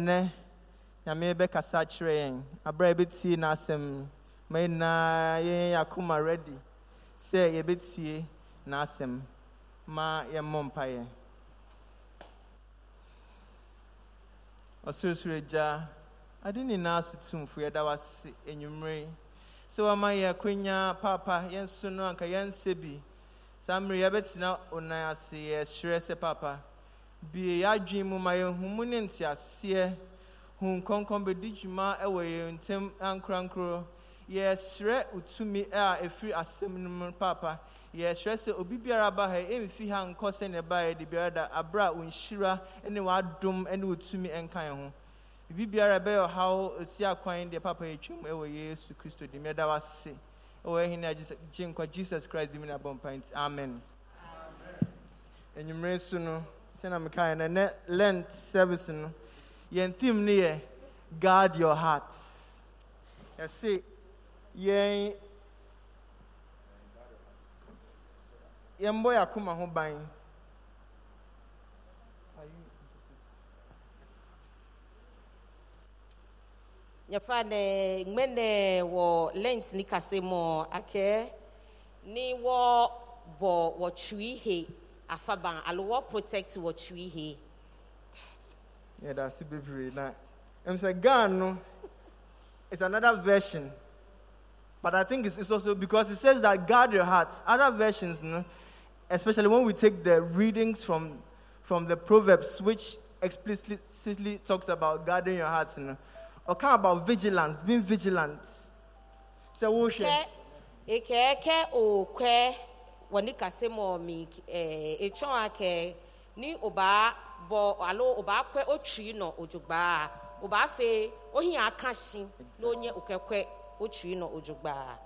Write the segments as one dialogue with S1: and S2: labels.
S1: nnɛ nyame bɛkasa kyerɛ yɛn. Aberɛ a yɛbɛtie n'asɛm ma nyinaa yɛn yɛn akoma ready sɛ yɛbɛtie n'asɛm. Ma yɛmmɔ mpaeɛ. Ɔsorosoro agya ade nyinaa so tumfo yɛda wase anwummere yi sɛ wama yɛ akwanya paapa yɛnso no anka yɛnsɛ bi. Saa mmere yɛbɛtena onan ase yɛserɛ sɛ papa bie yɛadwen mu ma yɛhu mu ne nteaseɛ. Hu nkɔnkɔn bɛdi dwuma ɛwɔ yɛn ntam ankorankoro. Yɛsrɛ otumi a ɛfiri asɛm no mu papa yɛsrɛ sɛ obi biara ba ha ɛmfi ha nkɔ sɛnea ɛbaeɛ de biara da aberɛ a wo nhyira ne w'adom ne wo tumi nka yɛn ho. Biribi biara ɛbɛyɛ ɔhaw ɔsi akwan deɛ papa yɛtwam ɛwɔ yesu kristo dim yɛda wase ɛwɔ ɛhene a gye- gye nkwa jesus christ dim ne abɔ mpa nti. Amen. Anwummerɛ so no sɛna mekae no lent service no yɛn theme no yɛ guard your heart yɛse yɛn yɛmbɔ yɛ akoma ho ban
S2: yɛfa ne ŋmene wɔ lent ni kase mɔ akɛ ni wɔ bɔ wɔ twi he afaban alo wɔ protect wɔ twi he
S1: yɛda ase bebree na ɛm sɛ ghana no. Is another version. But i think it's, it's also because it says that guard your heart other versions no. Especially when we take the readings from from the proverbs which explicitly talks about guarding your heart no. Or kind about vigilance being vigilant. Sɛ wohwɛ
S2: kɛ ekɛɛkɛ okwɛ wɔ ni kase mɔ mi ɛɛ etsɔn akɛ ni ɔbaa bɔ alo ɔbaa kwɛ otwi nɔ odzogbaa ɔbaa fe ohin aka si na onye okɛkwɛ otwi nɔ odzogbaa.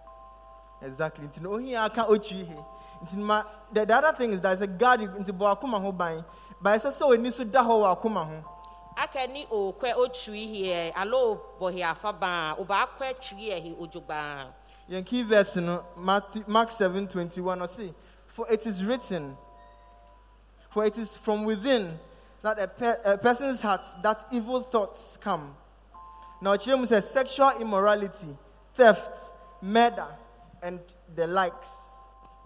S1: Exactly. Nti na ohia aka otwi he. Nti ma the, the other thing is that it's a guard nti bɔ akoma ho ban. But ɛsɛ sɛ oni so da hɔ wɔ akoma ho.
S2: aka ni okwɛ otwi hiɛ alo bɔhi afaban ɔbaa kwɛ twi ɛhi odzogbaa.
S1: Yɛn key verse no Mark 7, 21 ɔse, For it is written, for it is from within that a, a person's heart that evil thoughts come. Now ɔkyerɛ mu sɛ sexual immorality, theft, murder, and the likes.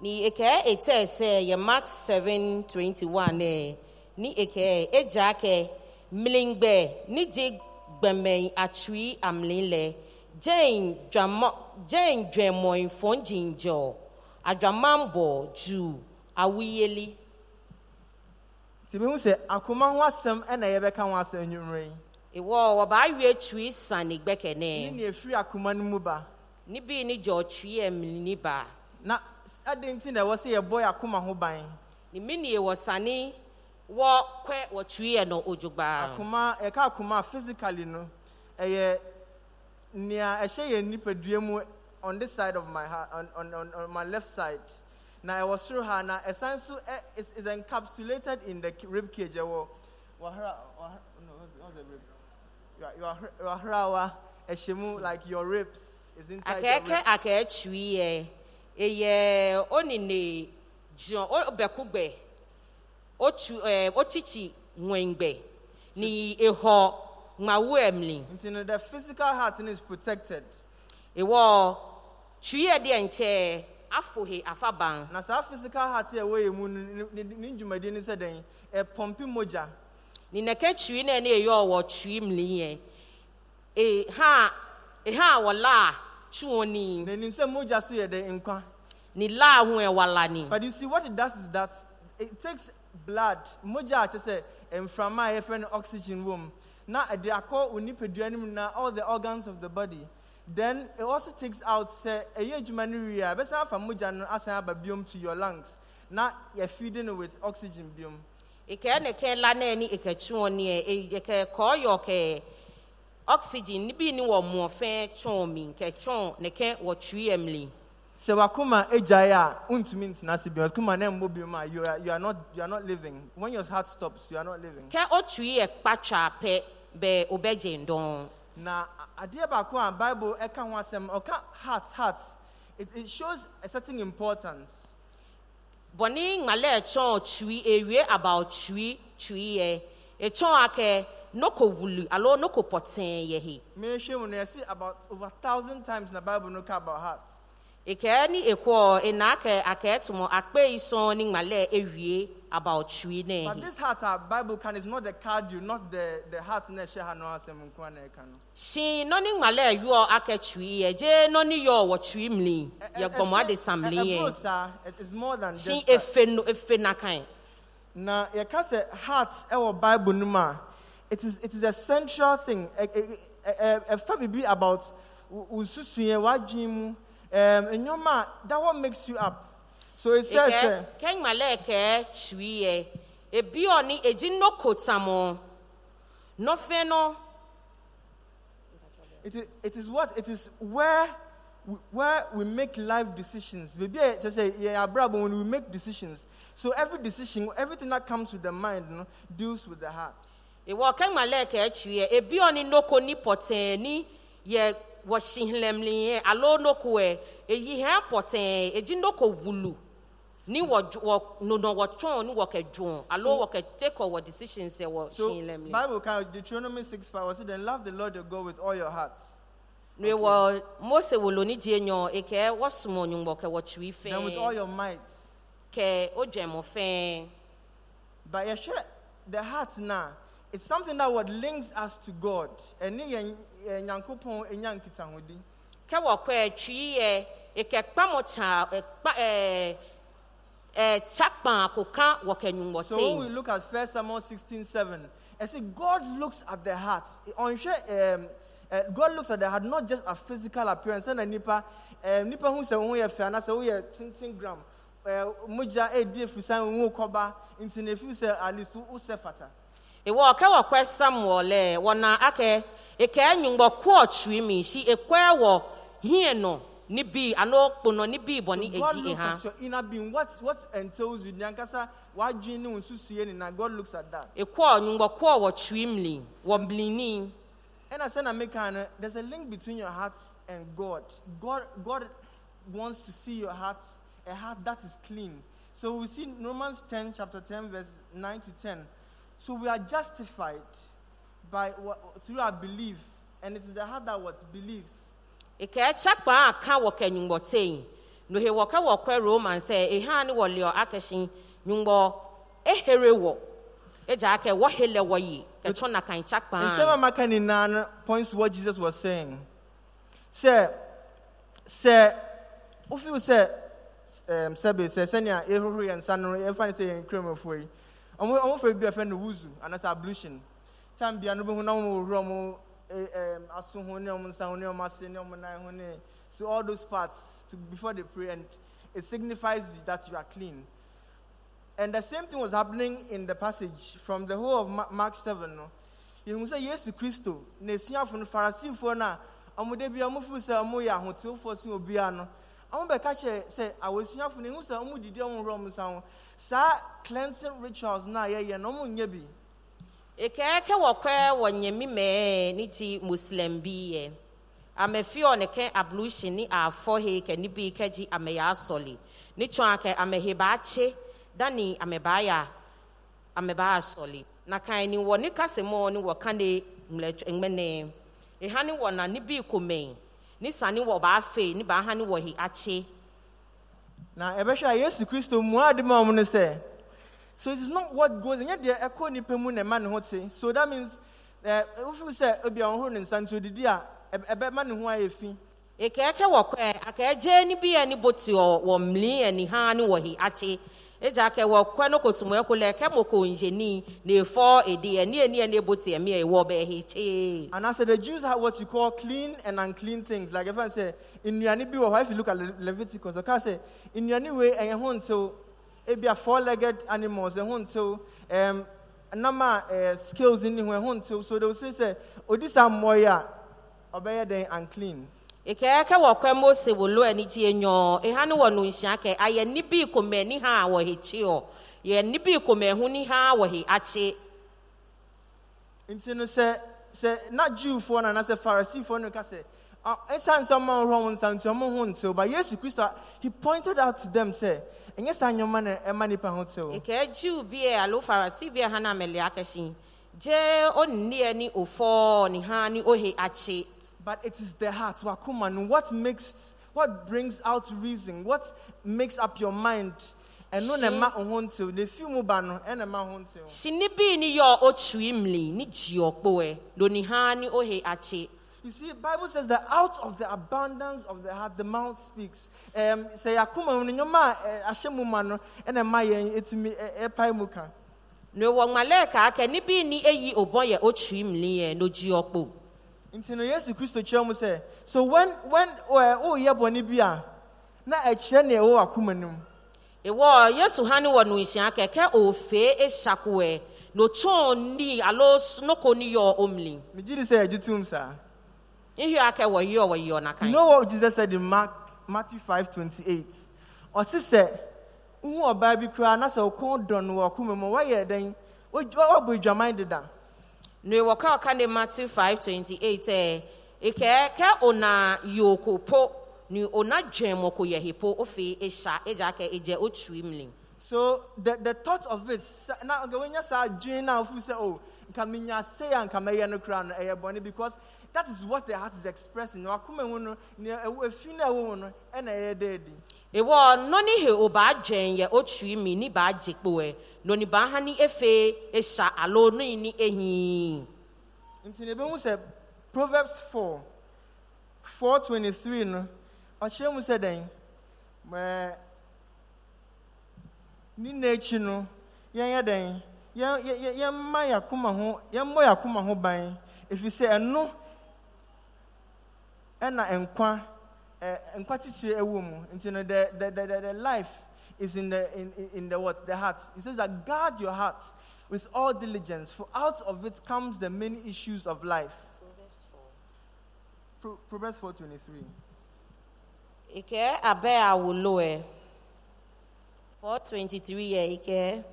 S2: ni eke ete sɛ yɛ mark seven twenty one ɛ eh. ni eke edza kɛ mlingbɛ ni dze gbɛmɛ atui amlin lɛ jane dwamɔ jane dwɛmɔin fɔn jinjɔ adwamambɔ ju awuyeli.
S1: Nti mehu sɛ akoma ho asɛm ɛna yɛbɛka ho asɛm nnwummerɛ yi.
S2: ìwọ wɔba awie tui san ne
S1: ne
S2: gbɛkɛnɛ
S1: nea ɛfiri akoma no mu ba.
S2: Ni bi ni jɔ tui ɛmlin ni ba.
S1: Na adɛn nti na ɛwɔ sɛ yɛbɔ yɛ akoma ho ban.
S2: Ni mi nie wɔ sani wɔ kɛ wɔ tui yɛ no odzogba.
S1: akoma yɛka akoma a physically no ɛyɛ nea ɛhyɛ yɛn nipadua mu on this side of my heart on, on, on, on my left side. Na ɛwɔ soro ha na ɛsan so ɛ is, is encapsulated in the rib cage. Ɛwɔ wahara wahara no what's, what's the rib? Ywa- ywa- waharawa ɛhyɛ mu like your ribs is inside your ribs.
S2: akɛɛtui yɛ. Eyɛ onine dzɔn obɛkugbɛ otu ɛɛ otiti ŋwɛngbɛ ni ehɔ ŋmawu
S1: nti no the physical heart no is protected.
S2: Ewɔ tui yɛ deɛ nkyɛn afohe afaban
S1: na saa physical heart a ɛwɔ yɛ mu ne ne dwumadi ne sɛ dɛn ɛpɔmpe mogya.
S2: Ni nɛkɛ tui na ɛne eyɛ ɔwɔ tui mli yɛ eha eha wɔ laa tuo ni.
S1: Na nim sɛ mogya so yɛ dɛ nkwa.
S2: Ni laa ho ɛwala ni.
S1: But you see what it does is that it takes blood. Mogya a kyɛ sɛ mframa a yɛfrɛ no oxygen wɔ mu na ɛde akɔ wo nipadua no mu na all the organs of the body. Then it also takes out sɛ ɛyɛ adwuma no wie a ɛbɛsan afa mogya no asan aba biom to your lungs. Na yɛfeede no with oxygen biom.
S2: Ike ne ke la na ni ike chuo ni e ike ko yo ke oxygen ni bi ni mo fe chon mi ke chon ne ke wo twi emli
S1: sɛ wakoma agyae a wontumi ntena ase biom. Wakoma na mmɔ biom a you are, you, are not, you are not living. When your heart stops you are not living.
S2: Ke o twi e patwa pe be obeje ndon.
S1: Na adeɛ baako a bible ɛka ho asɛm ɔka heart heart. It, it shows a certain importance.
S2: Bɔne ŋmalɛ ɛkyɔn twi ewie about twi twi yɛ. Ɛkyɔn akɛ noko wulu alo noko pɔtɛn yɛ he.
S1: Mehwɛ mu no yɛse about over a thousand times na bible no ka about heart.
S2: Ekɛɛ ni ekɔ ena akɛ akɛɛ tomɔ akpɛ yi sɔn ŋmalɛ ewie about twi ne
S1: but this heart our bible can is not the cardio not the the heart na ɛhyɛ ha no asɛm nko na ɛka no
S2: si nɔni ŋmalɛ yɔ akɛ twi yɛ gye nɔni yɔ wɔ twi mli eh, eh, yɛ eh, gbɔmɔ ade sam mli
S1: ɛburo
S2: yɛ
S1: saa it is more than
S2: si
S1: just that.
S2: efe no efe na kan
S1: na yɛka sɛ heart ɛwɔ bible no mu a it is it is a central thing. Ɛ- ɛ- ɛ- ɛ- ɛfa biribi about wo susue w'adwene mu um, a that what makes you up. So it says
S2: kɛ ŋmalɛ kɛ twi yɛ ebi ɔni edzi noko tamɔ nɔfɛ no
S1: it is it is what it is where we, where we make life decisions. Baby a kyerɛ sɛ yɛ abrabɔ when we make decisions. So every decision everything that comes with the mind no, deals with the heart.
S2: Ìwọ kẹgbàlẹ kẹẹtù yẹ ebi ọni noko ní ní yẹ wọsi hìlẹmìlì yẹn alo noko ẹ èyí hẹ pọtẹn èjì noko wulu ní wọ ju- wọ nùnà wọ tún ní wọ kẹ dùn alo wọ kẹ take wọ decisions ẹ wọ si
S1: so
S2: hìlẹmìlì.
S1: bible kind of deuteronomy 6 5 was it then love the lord your god with all your heart
S2: ní wọ mose wòlò ní diẹ yàn èkẹ wọ sùnmọ nyùngbọ kẹ wọ tùwí
S1: then with all
S2: fẹẹ
S1: your might.
S2: Kẹ ó jẹ mọ fẹẹ.
S1: But yɛhwɛ the heart now, it's something that what links us to God. Ɛne yɛn yɛn Nyankopɔn enya nkitahodi.
S2: kɛ wɔ kɔ ɛtwi yɛ ekɛ kpamɔ ɛkpa ɛɛ ɛɛ tsakpan kò wɔ kɛ
S1: So when we look at 1 Samuel 16 7, I say God looks at the heart. Ɔnhwɛ um, uh, God looks at the heart, not just a physical appearance. Ɛna nipa um, nipa ho sɛ ho yɛ fɛ tenten gram. Uh, mogya edi efiri san ho kɔba nti na efi sɛ at least wo sɛ fata.
S2: Ìwọ kɛ wɔ kɔ samuel lɛ wɔna akɛ ekɛ nyugbɔ kɔ twi mi si ekɔ wɔ hiɛ nɔ ni bi ano kponɔ ni bi bɔ ni
S1: looks
S2: eha
S1: at your inner being. What what entails you? Nyankasa wadwin ne wo nsusuye ne na God looks at that.
S2: ekɔ nyugbɔ kɔ wɔ twi mi wɔ blini
S1: And I said, American, there's a link between your heart and God. God, God wants to see your heart, a heart that is clean. So we see Romans 10, chapter 10, verse 9 to 10. So we are justified by what, through our belief, and it is the heart that what believes.
S2: ekɛ tsakpan aka wɔ kɛ nyugbɔ ten nohe wɔ kɛ wɔ kɔ roman sɛ eha ni wɔ lɛ akɛsi nyugbɔ ehere wɔ edza akɛ wɔ hele wɔ yi kɛtsɔ na kan
S1: And
S2: tsakpan.
S1: some Makaninan points what Jesus was saying. Say, say, you say, um, sɛbe sɛ sɛnea yɛhohoro yɛn nsa no yɛmfa ne sɛ yɛn nkramofoɔ yi ɔmo ɔmo fɛ bi a ɛfɛ no wuzu anaasɛ ablution time bia no bɛhu na ɔmo wɔhoro ɔmo eh, um, aso ho ne ɔmo nsa ho ne ɔmo ase ne ɔmo nan ho ne so all those parts to, before they pray and it signifies that you are clean and the same thing was happening in the passage from the whole of Ma- Mark 7. No? yɛhu sɛ yesu kristo na asuafo no farisifoɔ no a ɔmode bia ɔmofiri sɛ ɔmoyɛ ahotefoɔ sen obiara no ɔmobɛka kyerɛ sɛ awɔsuafo no ɛhu sɛ ɔmo didi ɔmo worɔ ɔmo nsa ho saa cleansing rituals no a yɛyɛ no ɔmo nyɛ bi
S2: ekɛ kɛ wɔ kɔ wɔ nyɛmi mɛɛ ne ti muslim bi yɛ amefi ɔ ne kɛ ablution ni afɔ he kɛ ni bi kɛ gyi ame ya asɔli ne tsɔn akɛ ame he ba tse dani ame ba ya ame ba asɔli na kan ni wɔ ne kase mɔ ni wɔ kan de ŋmlɛ ŋmɛnɛ eha ni wɔ na ni bi komɛ ni sani wɔ ba fe ni ba ha ni wɔ he atse
S1: na ɛbɛhwɛ a yesu kristo mmua ade ma ɔmo no sɛ so it is not what goes ɛnyɛ deɛ ɛkɔ nipa mu na ɛma ne ho te. So that means ɛɛ wofiri sɛ obi a ɔhoro ne nsa nti odidi a ɛbɛ- ɛbɛma ne ho ayɛ fi
S2: ekeke wɔ kɔɛ akɛgye ni bi ɛni boti ɔ wɔ mli ɛni ha ni wɔ hi akyi akɛ wɔ kɔɛ no ko edi kyee
S1: And I said the Jews have what you call clean and unclean things. Like if I say in Yanibi or if you look at Le- Leviticus, I can say in any way and you want to it be a four-legged animals and want to um number uh, skills in the want to so they will say say this are moya obey then unclean.
S2: Ekeke wɔ kɔɛ mose wolo ɛni gye nyɔ eha ni wɔ no nhyia kɛ ayɛ ni bi komɛ ni ha wɔ hi kyi ɔ yɛ ni bi komɛ ho ni ha wɔ hi akyi
S1: nti no sɛ sɛ na jewfoɔ no anaasɛ phariseefoɔ no ka sɛ ah, ɛsiane sɛ ɔma nhorɔ wo nsa nti ɔmo ho ntew but yesu kristo he pointed out to them sɛ ɛnyɛ saa nneɔma no ɛma nnipa ho tew
S2: nke jiw bie alo farisi bie ha na amele akɛse gye onneɛ ne ofɔɔ ne ha ne ohe akye
S1: But it is the heart, wakuma, no, what makes, what brings out reason, what makes up your mind. And no
S2: She-
S1: nema ohontil, ne fi mu ba no, ene ma hontil.
S2: hyene bii ne yɛ a ɔtwui mmli ne gye ɔkpoɛ na oni ha ne ohe akye
S1: You see, Bible says that out of the abundance of the heart, the mouth speaks. Um, say akuma no nyoma ahye mu ma eh, no, ene ma yen etumi epai eh, eh, mu ka.
S2: na ɛwɔ ŋmalɛɛka aka ne bii ne ɛyi ɔbɔ yɛ ɔtwui mmli ɛ na ogye ɔkpo
S1: Nti no Yesu Kristo kyerɛ mu sɛ, so when when yeah bɔne bi a, na ɛkyerɛ ne ɛwɔ akuma no mu.
S2: ɛwɔ yesu ha ne wɔ no nhyia kɛkɛ ofee ɛhyakoɛ na ɔtɔn ni alo noko ne yɛ ɔmli
S1: Megye di sɛ ɛgye tom saa.
S2: nhwɛ aka wɔyɛ wɔyɛ
S1: You
S2: ɔnakan
S1: know what Jesus said in Mark, Matthew 5 28? Ɔsi sɛ, wohu ɔbaa bi koraa na sɛ ɔkɔn dɔ no wɔ akoma mu, wayɛ dɛn? Wabɔ adwaman deda.
S2: Na ɛwɔ ka ɔka ne matthew 528 ɛ eh, ɛkɛ kɛ ona yoko po ne ona dwɛn mɔko yɛ hepo ofei ɛhya ɛgya aka ɛgya ɔtwui mmli
S1: So the, the thought of it, na okay, when you say dream now, you say, oh, nka minya say and nka meyɛ no koraa no ɛyɛ bɔne because that is what the heart is expressing. Na wakoma mu no, nea ɛwɔ efi na ɛwɔ mu no, ɛna ɛyɛ dɛɛdi.
S2: ɛwɔ no ne he ɔbaa dwɛn yɛ ɔtwui mi ne baa gye kpoɛ na onibaa ha ne efe ɛhya alo no ne ehii
S1: nti na ebehu sɛ proverbs 4 423 no ɔkyerɛ mu sɛ dɛn mɛ ne na akyi no yɛnyɛ dɛn yɛn- yɛ- yɛ- yɛmma yɛakoma ho yɛmmɔ yɛakoma ho ban. Ɛfiri sɛ ɛno ɛna nkwa nkwa titire ɛwɔ mu. Nti no the, the, the, life is in the, in, in- the what? The heart. It says that guard your heart with all diligence for out of it comes the many issues of life. Pro- proverbs 423
S2: ike abe awoloɛ 423 yɛ ike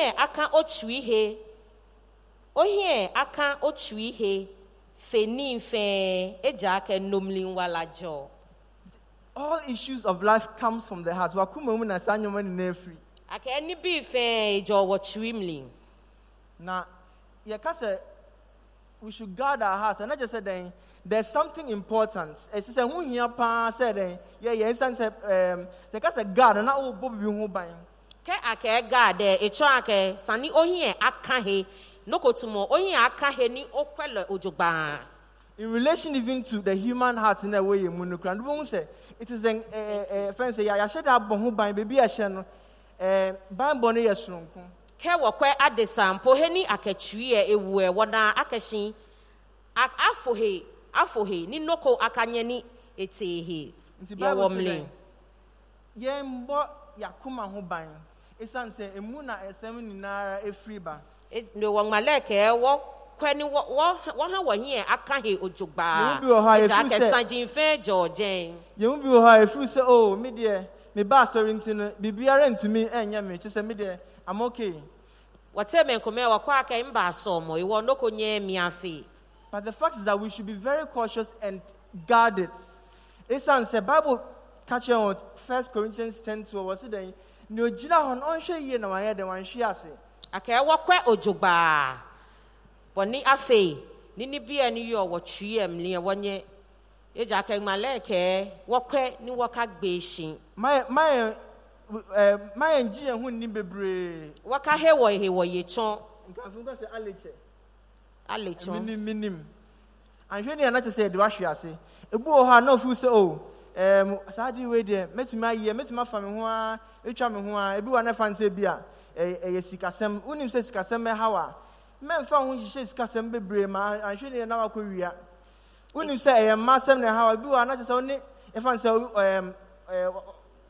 S2: ohie aka otu ihe. Ohie aka otu ihe. Feni mfe eji aka nnomli nwalajọ
S1: all issues of life comes from the heart. Wakoma mu na saa nneɛma nyinaa firi
S2: aka ɛni bi fɛ eji ɔwɔ twirimli
S1: na yɛka sɛ we should guard our hearts. Ɛna kyɛ sɛ dɛn there's something important. Ɛsi sɛ ho hia paa sɛ dɛn yɛyɛ nsan sɛ ɛɛm sɛ ka sɛ guard na wobɔ bibi ho ban
S2: kɛ aka ɛga dɛ etwa aka sani ohie aka he nokotumɔ ohie aka he ni okwɛlɛ ojogbaa.
S1: in relation even to the human heart na ɛwɔ yɛn mu no kora no bɛhu sɛ it is an ɛɛ ɛɛ fɛn sɛ yɛahyɛ dɛ abɔ ho ban beebi a ɛhyɛ no ɛɛ ban bɔ no yɛ soronko
S2: kɛ wɔkɔ adesampo he ni akatwiɛ ewuɛ wɔna akɛhyin a- afohe afohe ni noko akanyɛ ni etehe.
S1: Nti bible
S2: yɛwɔ
S1: sɛ
S2: mle
S1: dɛn yɛmbɔ yɛakoma ho ban ɛsiane sɛ emu na ɛsɛm nyinaa efiri ba.
S2: Ne wɔ kɛ wɔkɔ ni wɔ wɔ wɔha aka he
S1: Yɛwɔ
S2: ojogbaa
S1: bi wɔ hɔ a
S2: Ɛgya
S1: yɛfiri
S2: akɛ gyɔɔgyɛn
S1: yɛn bi wɔ hɔ a efiri sɛ oh, o mi deɛ mi ba asɔre nti no biribiara ntumi ɛnyɛ mi kyɛ sɛ mi deɛ i'm okay.
S2: Wɔtɛ mɛ nkɔmɛ wɔkɔ aka mba asɔmɔ. Iwɔ noko nyɛ miafe
S1: but the fact is that we should be very cautious and guard it esan sɛ bible kakyɛ wɔn first corinthians ten two wɔ si dɛn nea ogyina hɔ no ɔnhwɛ yie na wanyɛ dɛn wanhwɛ ase
S2: aka wɔkɔ ojogbaa bɔne afei ne ne bia ne yɛ ɔwɔ mliɛ wɔnyɛ egya kɛ wɔkɔ ne wɔka gbeehyin
S1: mayɛ mayɛ ɛɛ mayɛ ngyi yɛn ho nni bebree
S2: wɔka he wɔ he wɔ yɛ twɔn
S1: nkrafo nkɔ sɛ alekyɛ minim minim. Ahwɛ ne yɛn na kyɛ sɛ yɛde wahwe ase ebu wɔ hɔ a na ofi sɛ o. saa adi wei deɛ mɛtumi ayɛ mɛtumi afa me ho a etwa me ho a ebi wɔ a na fa nsɛ bi a ɛyɛ sikasɛm. Wonim sɛ sikasɛm bɛhaw a mɛmfa ho nhyehyɛ sikasɛm bebree ma ahwɛ ne na wakɔ wia. Wonim sɛ ɛyɛ mma asɛm na ɛhaw a ebi wɔ a na kyɛ sɛ ɔne ɛfa nsɛ ɛɛm ɛɛ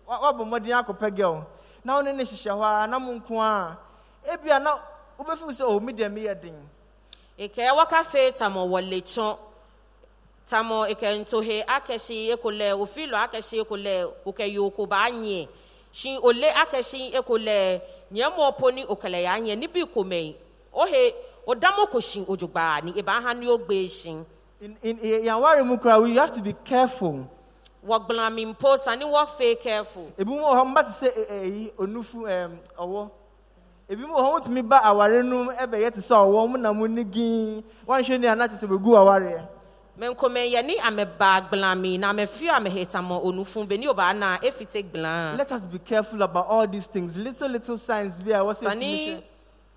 S1: wa- wabɔ mmɔden akɔpɛ girl. Na ɔne ne hyehyɛ hɔ a na nko a ebi na wobɛfi sɛ o mi deɛ mi yɛ den.
S2: wɔka fe tamɔ wɔ le twɔn tamɔ ekɛ ntohe akɛhyin ekolɛ ofilo akɛhyin ekolɛ okɛ yoko ba anyɛ shin ole akɛhyin ekolɛ nyɛmɔ po ni okɛlɛ ya anyɛ nibi komɛ ohe odamo ko shin ojogbaa ni eba ha ni o gbe shin.
S1: In in yàwárí mu kura we have to be careful.
S2: Wɔgbla mi mpo sani wɔ fe careful.
S1: Ebi mu wɔ hɔ mba te sɛ ɛ- ɛ- ɛyi onufu ɛm ɔwɔ ebi mu wɔ hɔ wotumi ba aware no mu ɛbɛyɛ te sɛ ɔwɔ mu na mu ni gin wanhwɛ ni ana te sɛ bɛgu awareɛ
S2: menkome yɛne ameba gblami na amefio amehetamɔ onufun beni oba na efite gblan
S1: let us be careful about all these things. Little little signs bi a wɔsɛ tumi
S2: sani
S1: hwɛ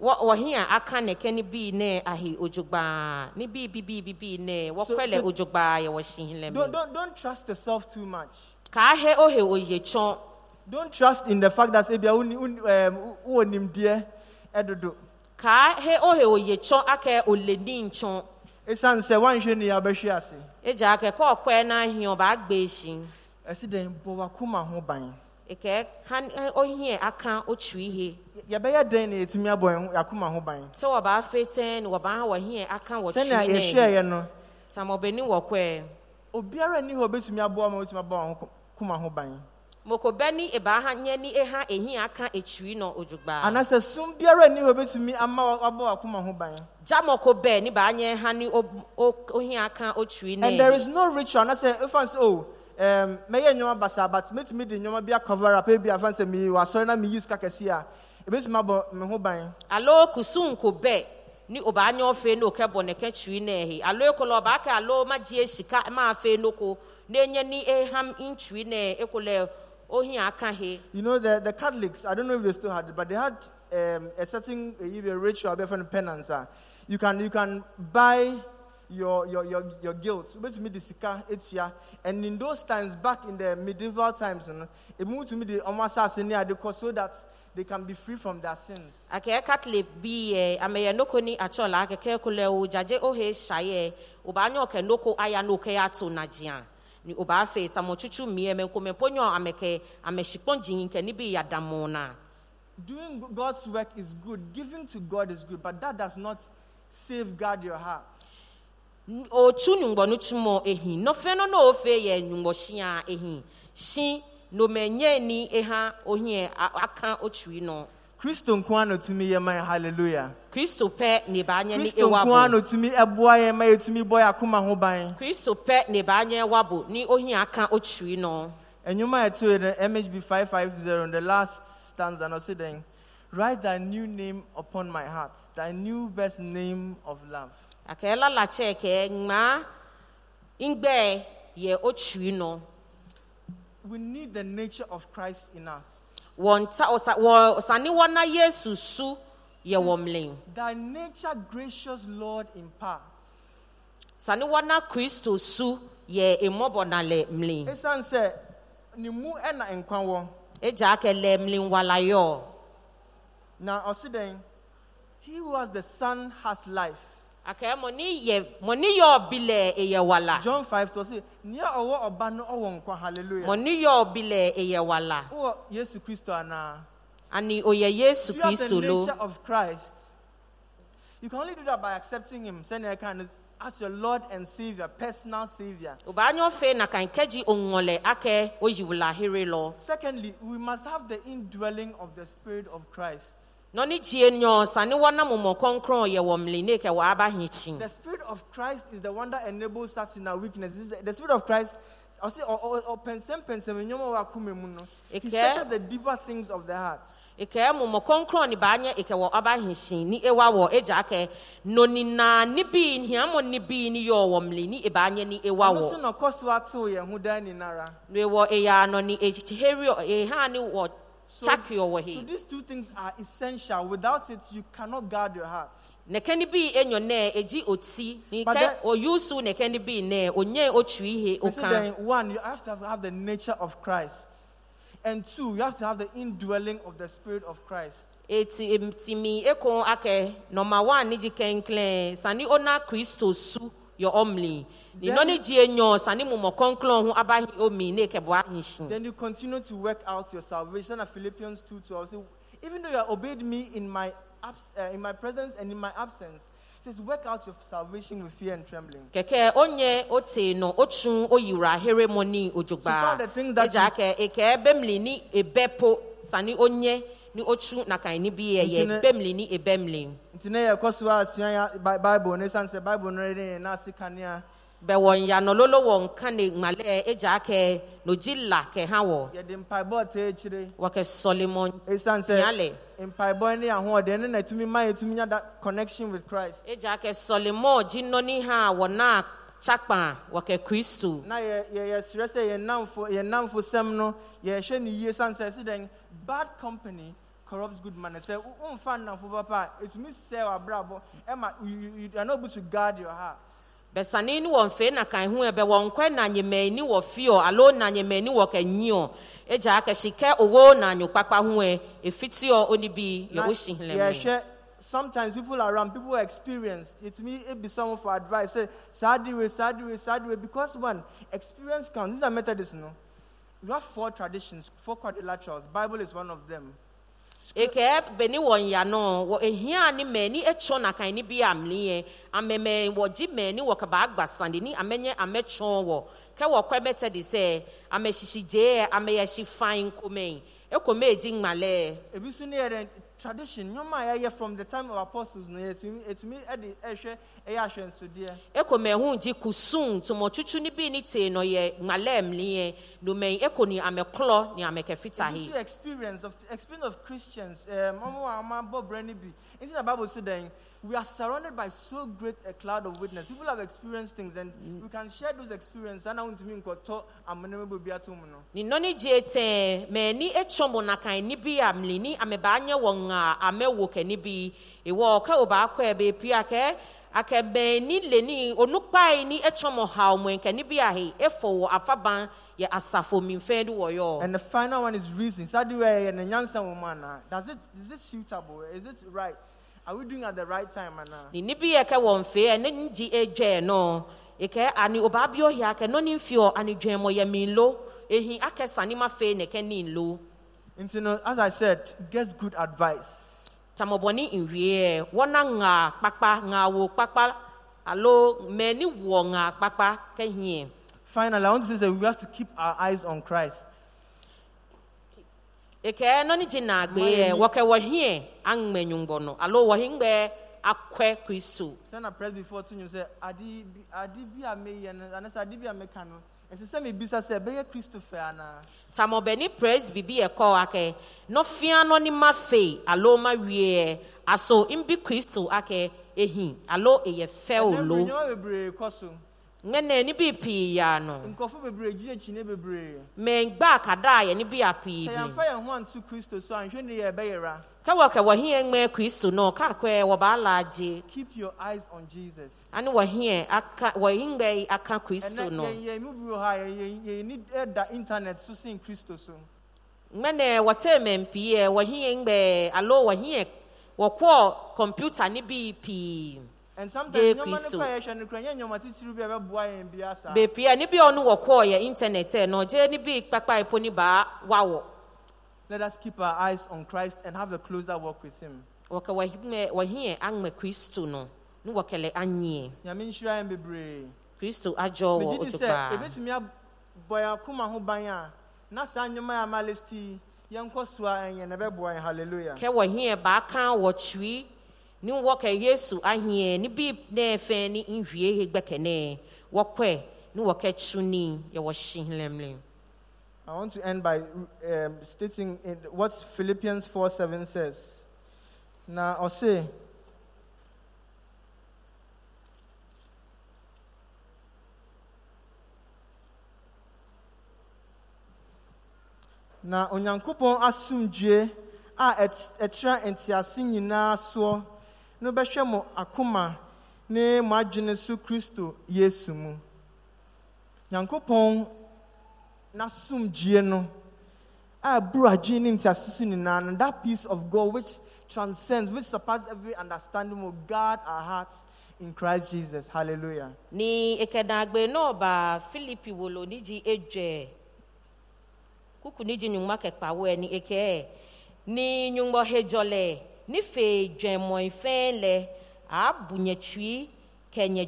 S2: wɔ wɔhe a aka nɛkɛ ne bii ne ahe ojogbaa ne bii bibii bibii ne wɔkɔlɛ
S1: so-
S2: ojogbaa yɛwɔ hyihin lɛ
S1: don't, don't, don't trust yourself too much.
S2: Kaahe ohe oye tsɔn
S1: don't trust in the fact that ebi a woni um, wɔ nimdeɛ ɛdodo
S2: kaahe ohe oye tsɔn akɛ oleni ntsɔn
S1: esan sɛ wanhwɛ ni abɛhwɛ ase
S2: edza akɛ kɔ ɔkɔɛ n'ahi ɔba agbe esi
S1: ɛsi dɛn bɔ wakoma ho ban.
S2: Ekɛ han ohie aka otu ihe.
S1: Yɛ- yɛbɛyɛ dɛn na yɛtumi abɔ yɛn ho- yakoma ho ban.
S2: Sɛ wɔba afetɛn wɔba ha wɔhie aka wɔtu
S1: sɛnea
S2: ne.
S1: yɛhwɛeɛ no.
S2: Tamɔbɛni wɔkɔɛ
S1: obiara ni hɔ obetumi aboa ma obetumi abɔ wɔn koma ho ban
S2: mokobɛni eba ha nyɛ ni eha ehi aka etui nɔ ojogbaa
S1: anaasɛ sum biara ni hɔ obetumi ama wa- wabɔ wakoma ho ban.
S2: Jamɔko bɛɛ ni baa nyɛ ha ni o- o- ohi aka otui
S1: and there
S2: ne
S1: is no ritual. Anaasɛ efan sɛ o um, mɛyɛ nneɛma basa but metumi de nneɛma bi cover up ebi afan sɛ mi wɔ asɔre na mi yi sika kɛse a ebetumi abɔ me ho ban.
S2: Alo kusunko bɛɛ ni oba nyɛ ɔfe no kɛ bɔ ne kɛ tui ne ehi alo ekolo ɔba kɛ alo ma gye sika ma afe no ko. Ne nyɛ ni eham ntui ne ekolo ohi aka he
S1: you know the the catholics i don't know if they still had it but they had um, a certain a ritual no penance a you can you can buy your your your your guilt obetumi de sika etua and in those times back in the medieval times ebi mu tumi de ɔmo asase ne ade so that they can be free from their sins.
S2: akɛ catholic bi yɛ eh, ameyɛ noko ni atsɔla akɛkɛ kolo o dzadze ohe sayɛ oba nyɔ kɛ noko aya no kɛ ato na dzia ni oba fe tamɔtutu miɛ mɛ nkome ponyɔ amekɛ amesikpɔn dzin kɛ ni bi yadamu na
S1: Doing God's work is good. Giving to God is good, but that does not safeguard your heart.
S2: Otu nyugbɔnu tumɔ ehi nɔfɛ no na ofe yɛ nyugbɔsia ehi si nomɛnyɛ ni eha ohie a- aka otui no
S1: Kristo nko ara na otumi yɛ man hallelujah.
S2: kristo pɛ ne ba nyɛ ni
S1: Kristo
S2: ewa
S1: nko ara na
S2: bo
S1: otumi ɛboa yɛn ma yɛtumi bɔ yɛn akoma ho ban.
S2: kristo pɛ ne ba nyɛ wabo ni ohie aka otui no.
S1: Enyuma ɛto yɛ the MHB 550 in the last stanza no say then write thy new name upon my heart, thy new best name of love.
S2: akɛla la kyɛ kɛ ŋma ŋgbɛ yɛ otsui nɔ
S1: We need the nature of Christ in us.
S2: Wɔn ta ɔsa wɔ ɔsani wɔna yesu su yɛ wɔn mlen
S1: Thy nature, gracious Lord, impart.
S2: sani wɔna kristo su yɛ emɔbɔ na lɛ mlen
S1: Esan sɛ ne mu ɛna nkwa wɔ.
S2: edza kɛ lɛ mlen walayɔ
S1: Na ɔsi dɛn, he who has the son has life.
S2: Akɛ mɔni yɛ mɔni yɔ bi lɛ eyɛ wala
S1: John 5 to ɔsi, nea ɔwɔ ɔba no ɔwɔ nkwa hallelujah.
S2: mɔni yɔ bi lɛ eyɛ wala
S1: Wɔ Yesu Kristo anaa?
S2: ani oyɛ yesu
S1: If you have the
S2: kristo lo
S1: nature of Christ, you can only do that by accepting Him, kind of as your Lord and Savior, personal Savior.
S2: ɔba nyɔ fe na kan kɛji oŋɔlɛ akɛ oyiwula here lɔ.
S1: Secondly, we must have the indwelling of the Spirit of Christ.
S2: Nɔni tie nyɔ sani wɔna mɔmɔ kɔnkɔn yɛ wɔ mli ne kɛ wɔ aba hin tsi
S1: The Spirit of Christ is the one that enables us in our weaknesses. The, the Spirit of Christ, I'll say, or, or, or pensem pensem, nyoma wa kume mu. He searches the deeper things of the heart.
S2: ekɛ mɔmɔ kɔnkɔn ni baa nyɛ ekɛ aba hin ni ewa wɔ edza kɛ nɔni na ni bi hiamɔ ni bi ni yɔ wɔ mli ni eba ni ewa
S1: Ɔno nso
S2: wɔ
S1: na ɔkɔ so atew yɛn ho daa nyinara.
S2: ne wɔ eya nɔni eheri eha ni wɔ
S1: So-
S2: tsaki wɔ
S1: So these two things are essential. Without it, you cannot guard your heart.
S2: nɛkɛ ni bi enyɔ nɛ edzi oti ni
S1: But
S2: kɛ
S1: then-
S2: oyusu nɛkɛ ni bi nɛ onye otu ihe
S1: You see,
S2: okan
S1: then, one, you have to have the nature of Christ. And two, you have to have the indwelling of the Spirit of Christ.
S2: eti em- timi eko akɛ nɔma one ni dzi kɛnkɛn sani ona kristo su yɔ ɔmli ni
S1: Then-
S2: nɔni dzi sani mɔmɔ kɔnkɔn ho aba omi ne kɛ bɔ ahin
S1: Then you continue to work out your salvation. And Philippians 2 12 say, Even though you have obeyed me in my, abs- uh, in my presence and in my absence, it says, Work out your salvation with fear and trembling.
S2: kɛkɛ onye ote no otun oyiwura ahere mɔ ni
S1: So some of the things that
S2: ekɛ bɛmli ni ebɛpo sani onye ni otu na kan ni bi yɛ yɛ
S1: ne-
S2: bɛmli ni ebɛmli
S1: Nti na yɛkɔ so a yɛ Bi- bible ɛsiane sɛ bible no ne yɛn ase kanea
S2: bɛwɔ nyanɔlolo wɔ nka ne ŋmalɛ egya kɛ n'ogyi la kɛ ha wɔ
S1: yɛde mpaebɔ ɔtɛ akyire
S2: wɔkɛ sɔlimɔ
S1: sɛ
S2: nyalɛ
S1: mpaebɔ ne ahoɔden ne na ɛtumi ma yɛtumi nya that connection with christ.
S2: Egya kɛ sɔlimɔ gyi nɔni ha wɔ na tsakpa wɔkɛ kristu.
S1: Na yɛ- yɛ- yɛserɛ sɛ yɛn namfo yɛn namfo sɛm no yɛhwɛ ne yie sɛ ɛsi dɛn bad company corrupts good man. Sɛ wo- papa. A ɛtumi sɛ w'abrabɔ ɛma you- are not able to guard your heart.
S2: Bɛsane wɔn fɛ na kan ho ɛbɛ wɔn kɔ na wɔ fio alo na nyemɛni wɔ kɛnyio egya kɛ owo na nyo kpakpa ho ɛ efitiɔ oni bi yɛ
S1: Na
S2: wo
S1: yɛhwɛ sometimes people around people experienced ɛtumi ebi someone for advice sɛ saa de wei saa de wei saa de wei because one experience counts. These are methodists no we have four traditions four quadrilaterals bible is one of them
S2: ekɛ bɛni wɔn ya no wɔ ehia ni mɛni etsɔ na kan ni bi amliɛ amɛmɛ wɔgye mɛni wɔ kaba agbasande ni amɛnyɛ amɛtsɔn wɔ kɛ wɔ kɔ ɛbɛtɛ de sɛ amɛsisi gyeɛ amɛyɛsi fain komɛn ekome edi ŋmalɛ.
S1: ebi nso ne yɛ dɛ tradition nneɛma a yɛyɛ from the time of apostles no yɛtumi etumi ɛde ɛhwɛ ɛyɛ ahwɛnsodeɛ
S2: eko mɛhu gye kusum tụmọchuchu ni bi ni te no yɛ ŋmalɛm liɛ domɛn eko ni amɛklɔ ni amɛkɛfita
S1: ebi
S2: he
S1: nso experience of experience of christians ɛɛm ɔmo a ɔmo abɔ brɛ ne bi. Nti na bible say dɛn we are surrounded by so great a cloud of witness. People have experienced things and we can share those experiences. Ana ntumi nkɔtɔ amena bɛ bi ato mu no.
S2: Ni nɔni gye tɛn mɛni etsɔ mo na kan ni bi amli ni amɛbaanyɛ wɔ ŋa amɛwo kɛ ni bi. Ewɔ kɛ o baa kɔ ɛbɛ pi akɛ akɛ bɛn ni le ni ni ha ɔmo nkɛ ni bi ahe efo wɔ afaban yɛ asafo minfɛn di wɔ yɔ.
S1: and the final one is reason. Saa de wɛ yɛ ne nyansa wɔn mu ana does it is it suitable? Is it right are we doing at the right time ana.
S2: ni ni bi yɛ kɛ wɔn fɛ ɛ ne ngyi edwɛ no ekɛ ani ɔbaa bi ɔhia kɛ nɔni nfiɔ ani dwɛn mo yɛ mi lo ehin akɛ sani ma fɛ ne kɛ ni lo
S1: no as i said get good advice.
S2: tamɔbɔni nwie wɔna ŋa kpakpa ŋa wo kpakpa alo mɛ ni wɔ ŋa kpakpa kɛ
S1: Finally, I want to say that we have to keep our eyes on Christ.
S2: Ekɛ nɔni gyi na agbe yɛ wɔkɛ wɔ hiɛ aŋmɛ nyugbɔ no alo wɔ hin gbɛ akɔɛ kristu.
S1: Send a press before to you say, Adi bi adi bi a me yen and say adi bi a me kano. And say me bisa say be Christopher ana.
S2: tamɔbɛni praise bibi ɛkɔ akɛ nɔfia nɔni ma fe alo ma wie aso nbi kristu akɛ ehin alo eyɛ fɛ o
S1: Then
S2: lo
S1: we know bebre
S2: ŋmɛnɛ ni bi pii ya no
S1: Nkofo bebre gi echi ne bebre.
S2: mɛ gba kada yɛ ni bi a pii bi
S1: am fire ho anto Christo so anhwe ne ye be yera.
S2: kɛwɔ kɛ wɔ hiɛ ŋmɛ kristu no kakɔɛ wɔ ba alaagye
S1: Keep your eyes on Jesus.
S2: ani wɔ hiɛ aka wɔ hin gbɛ aka kristu no
S1: ye ye mu bi ha ye ye need the internet so sin Christo so.
S2: ŋmɛnɛ wɔtɛ mɛ pii yɛ wɔ hiɛ ŋgbɛ alo wɔ hiɛ wɔkɔ kɔmputa ni bi pii.
S1: And sometimes ne
S2: Christo.
S1: kwa ye hwe ne kra nye nyoma titiri bi a be boa yen bi asa.
S2: beepia ni bi a ɔno wɔ kɔɔ yɛ internet ɛ no gye ni bi kpakpa epo ni baa wawɔ
S1: Let us keep our eyes on Christ and have a closer walk with him.
S2: wɔkɛ wɔhimɛ wɔhiɛ aŋmɛ kristu no ne wɔkɛlɛ anyie
S1: Nyame nhyira yɛn bebree.
S2: kristu adzɔ wɔ
S1: megye di sɛ ɛbɛtumi abɔ yɛn akoma ho ban a na saa nnwoma yɛ ama lesti yɛnkɔ so a ɛnyɛ na ɛbɛboa yɛn hallelujah
S2: kɛ wɔhiɛ baaka wɔ twi ne wɔkɛ yesu ne bi ne ne nhwie wɔkɛ ne wɔkɛ tuni yɛ wɔ hyi
S1: i want to end by um, stating in what philippians 4 7 says. Na ɔse na onyankopɔn asomdwie a ɛkyerɛ ntease nyinaa soɔ no bɛhwɛ mo akoma ne mo adwene so kristo yesu mu. Nyankopɔn n'asomdwie no a ɛboro adwene ne nyinaa no that peace of god which transcends which surpasses every understanding will guard our hearts in christ jesus. Hallelujah.
S2: Ni ekedagbe náà bá philippi wolo edzɛ kuku nídìí nyùmá kẹkpàwọ ẹni eke. Ẹ ní ne fei dwemmɔn fɛn lɛ abu nyatwi kɛ nyɛ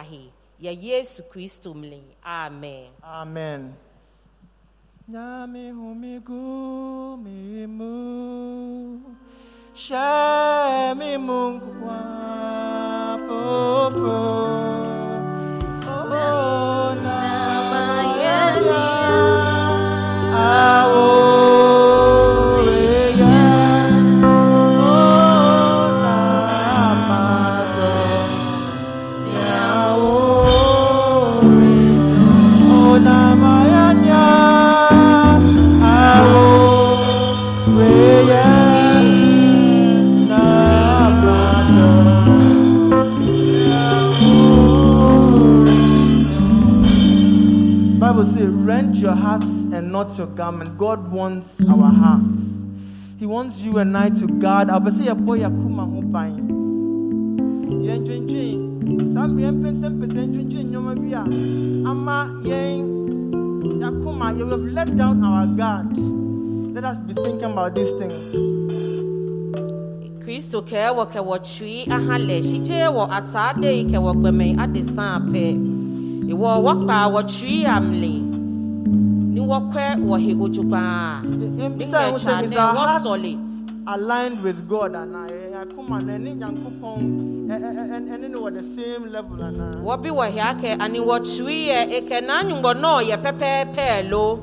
S2: ahe yɛ yesu kristo mlin amen.
S1: amen. nyame home gu me mu hyɛ me mu nkwa fofo o na mayɛlia awo. Not your garment. God wants our hearts. He wants you and I to guard our say boy yakuma ho ban. Yɛndwendwen saa mmerɛ mpɛnsɛmpɛsɛ ndwendwen nneɛma bi a ama yɛn yakoma you have let down our guard. Let us be thinking about these things.
S2: kristo kɛɛ wɔ kɛwɔ twi aha lɛ hyikye wɔ ataade yi kɛwɔ gbɛmɛ ade san pɛ ìwɔ wɔkpa wɔ twi amle ni wɔkɔ wɔ he ojugbaa
S1: Yɛn
S2: ne
S1: sɛ
S2: nkɛtwa
S1: is
S2: ne wɔsɔle
S1: aligned with God yɛn akoma na ɛne Nyankopɔn ɛne no wɔ the same level anaa.
S2: wɔbi wɔ he akɛ ani wɔ twi yɛ ekɛ n'anyugbɔ nɔɔ yɛ pɛpɛɛpɛ lo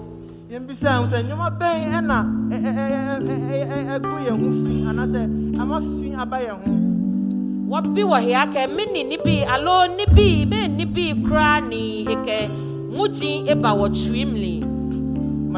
S1: yɛmbisa ho sɛ nneɛma bɛn ɛna ɛ- ɛ- ɛ- ɛ- ɛ- ɛ- ɛgu yɛn ho fi anaasɛ ama fi aba yɛn ho
S2: wɔbi wɔ he akɛ mini ni bi alo ni bi bɛɛ ni bi koraa ni ekɛ mugyi eba wɔ twi mli.
S1: my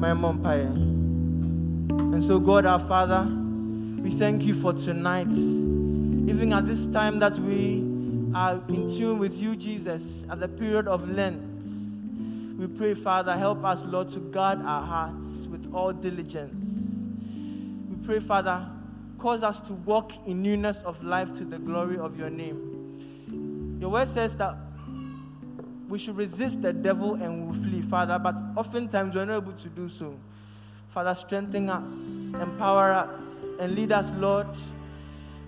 S1: my mom pie. And so, God our Father, we thank you for tonight. Even at this time that we are in tune with you, Jesus, at the period of Lent, we pray, Father, help us, Lord, to guard our hearts with all diligence. We pray, Father, cause us to walk in newness of life to the glory of your name. Your word says that we should resist the devil and we will flee, Father. But oftentimes we're not able to do so. Father, strengthen us, empower us, and lead us, Lord,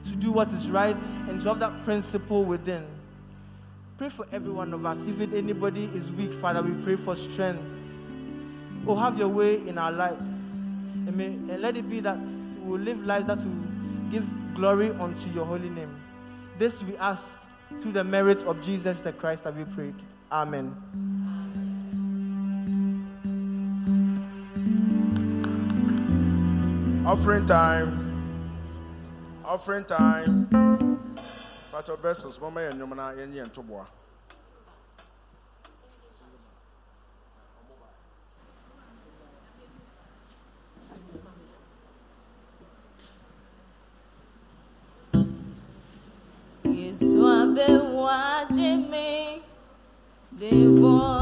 S1: to do what is right and to have that principle within. Pray for every one of us. Even anybody is weak, Father, we pray for strength. Oh, have your way in our lives. And, may, and let it be that we will live lives that will give glory unto your holy name. This we ask through the merits of Jesus the Christ that we prayed. Amen.
S3: Offering time. Offering time. Pastor Vessels, Mama and Yomana and Yen
S4: de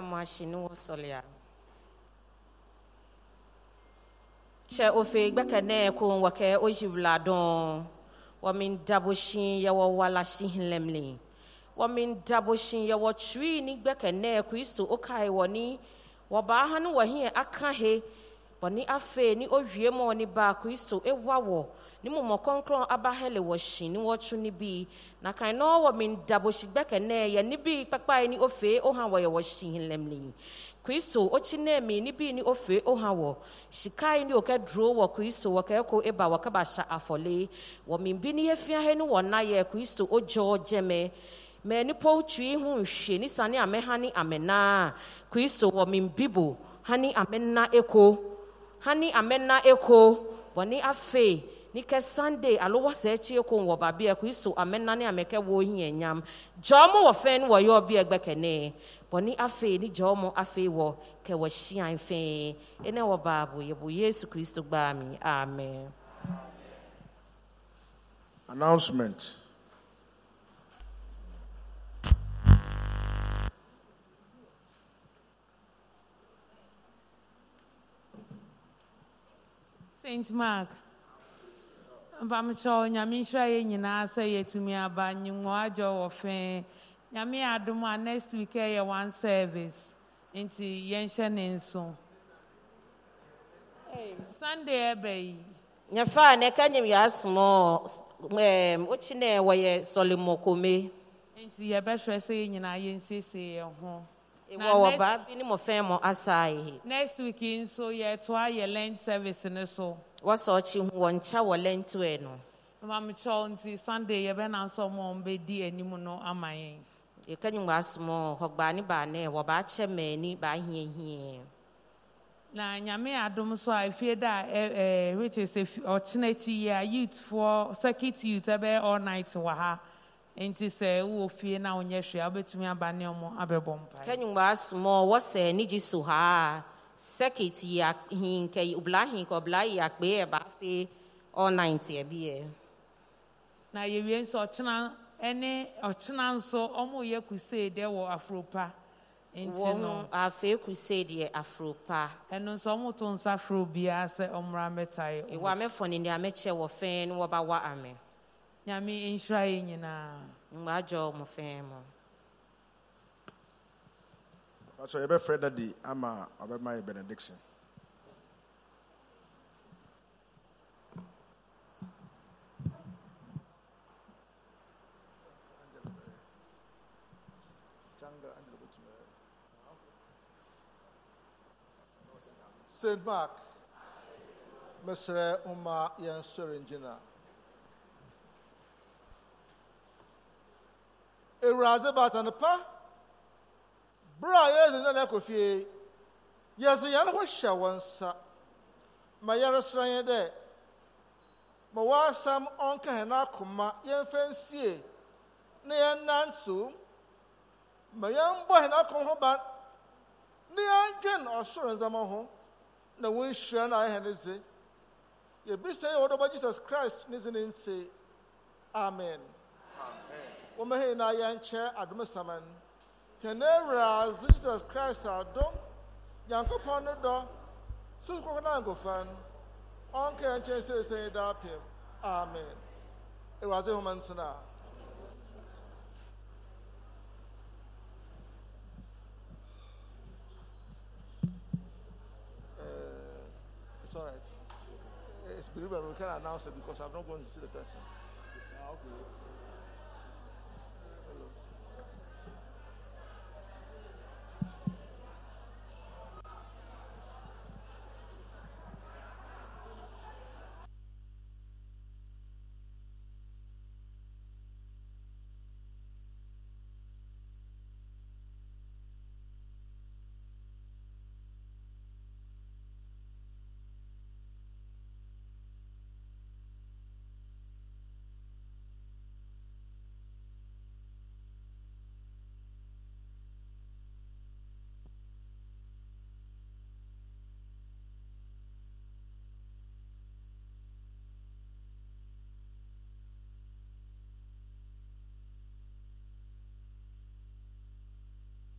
S2: ne nyɛ a wada mo ahye ne wɔsɔle a hyɛ ofe gbɛkɛnɛ ko wɔkɛ oyi wladɔn wɔmin dabo shi yɛwɔ wala shi hlemli wɔmen dabɔhyen yɛwɔ twii ne gbɛkɛnɛɛ kristo okae wɔ ne wɔbaa ha no wɔhe aka he bɔne afei ne owie ma ɔne baa kristo ewa wɔ ne mmomɔ kɔnkrɔn aba hele wɔ hyi ne wɔtwe ne bi. Na kan no wɔ men dabɔhyi gbɛkɛnɛɛ yɛ ne bi kpakpae ne ofee oha wɔ yɛwɔ hyi lemli kristo okyi na mi ne bi ne ofee oha wɔ shikae ne okɛduro wɔ kristo wɔkɛɛko eba wɔkɛbahyɛ afɔle wɔ men bi ne yɛfia he no wɔ nayɛ kristo ogyɔ gyɛmɛ mɛ nipa otwi ho nhwie ne sane ne amɛnaa kristo wɔ men bibo ha ne amɛna eko ha ne amɛna eko wɔne afei ne kɛ sunday alo wɔsɛ akyi eko wɔ baabi a kristo amɛna ne amɛkɛ wɔ hia nyam. Gyɔɔ mo wɔ fɛn no wɔyɛ ɔbi ɛgbɛ kɛnɛ wɔne afei ne gyɔɔ mo afei wɔ kɛ wɔ hyian fɛn ɛnɛ wɔ baabo yɛbɔ yesu kristo gbaa mi. Amen.
S3: Announcement.
S5: St. Mark. mpamekyɛw nyame nhyira yɛ nyinaa sɛ yɛtumi aba. Nyimwɔ adwo wɔ fɛn. Nyame yɛ adom a next week ɛyɛ one service. Nti yɛnhyɛ ne nso. Sunday ɛbɛ yi.
S2: Nyɛfa ne ka nyim yɛ asomɔ ɛɛm okyi ne wɔyɛ sɔlemɔ kome.
S5: Nti yɛbɛhwɛ sɛ yɛ nyinaa yɛnsiesie yɛn ho.
S2: Wɔ
S5: Na
S2: wɔ
S5: next-
S2: baa bi ne mo fɛn mo asaae
S5: next week nso yɛtoa yɛ lent service no so.
S2: Wɔsɔ ɔkyi ho wɔ nkyɛ wɔ lɛntoɛ no?
S5: Mpamekyɛw nti sunday yɛbɛnam sɛ ɔmo a ɔmbɛdi anim no ama yɛn
S2: yɛka nyim wɔ asomɔ hɔ gbaa ne baa ne wɔ baa kyɛ mɛni baa hiahia
S5: na nyame adom so a efie da a ɛ ɛ which is efi ɔkyena akyi yi a youthfoɔ circuit youth ɛbɛyɛ all night wɔ ha nti sɛ wowɔ fie na wonyɛ hwee a wobɛtumi aba ne ɔmo abɛbɔ mpae.
S2: Wɔ asomɔ wɔsɛ ne gye so ha. A circuit yi ahin kɛ obla hin kɔ obla yi akpe yɛ baa fe all night yɛ bi yɛ.
S5: Na yɛwie nso ɔkyena ɛne ɔkyena nso ɔmo yɛ crusade wɔ afropa. Nti
S2: wɔn
S5: no
S2: afei crusade yɛ afropa.
S5: ɛno nso ɔmo to nsa frɛ obiara sɛ ɔmmra mmɛtae
S2: ɛwɔ amɛfɔ ne nea mɛkyɛ wɔ fɛn no wɔbawa ame
S5: nyame nhyira yɛ nyinaa
S2: mmaadwɔ mo fɛn mu
S3: Pastor, yɛbɛfrɛ dadi ama ɔbɛma yɛ benediction.
S6: St. Mark, mesrɛ woma yɛn sɔre bata no pa, bere a yɛdze na n'akɔ fie, yɛdze yɛn ho hyɛ wɔn nsa, ma yɛresrɛ yɛn dɛ, ma w'asɛm ɔnka hɛn akoma yɛmfa nsie na yɛnnantew, ma yɛmbɔ hɛn akoma ho ban na yɛndwen ɔsoro ndzɛmba ho na wɔnhyira no a ne dze. Yɛbisa yɛ wɔdɔbɔ jesus christ ne dze ne nti amen. Wɔmɛhɛ na yɛnkyɛ adom saman hwɛ na awuradze jesus christ adom nyankopɔn no dɔ susu kɔkɔ no ankɔfa no ɔnka yɛn nkyɛn seesei daa pem amen awuradze homa nsena It's all right. It's believable. We can announce it because I'm not going to see the person.
S3: Ah, okay.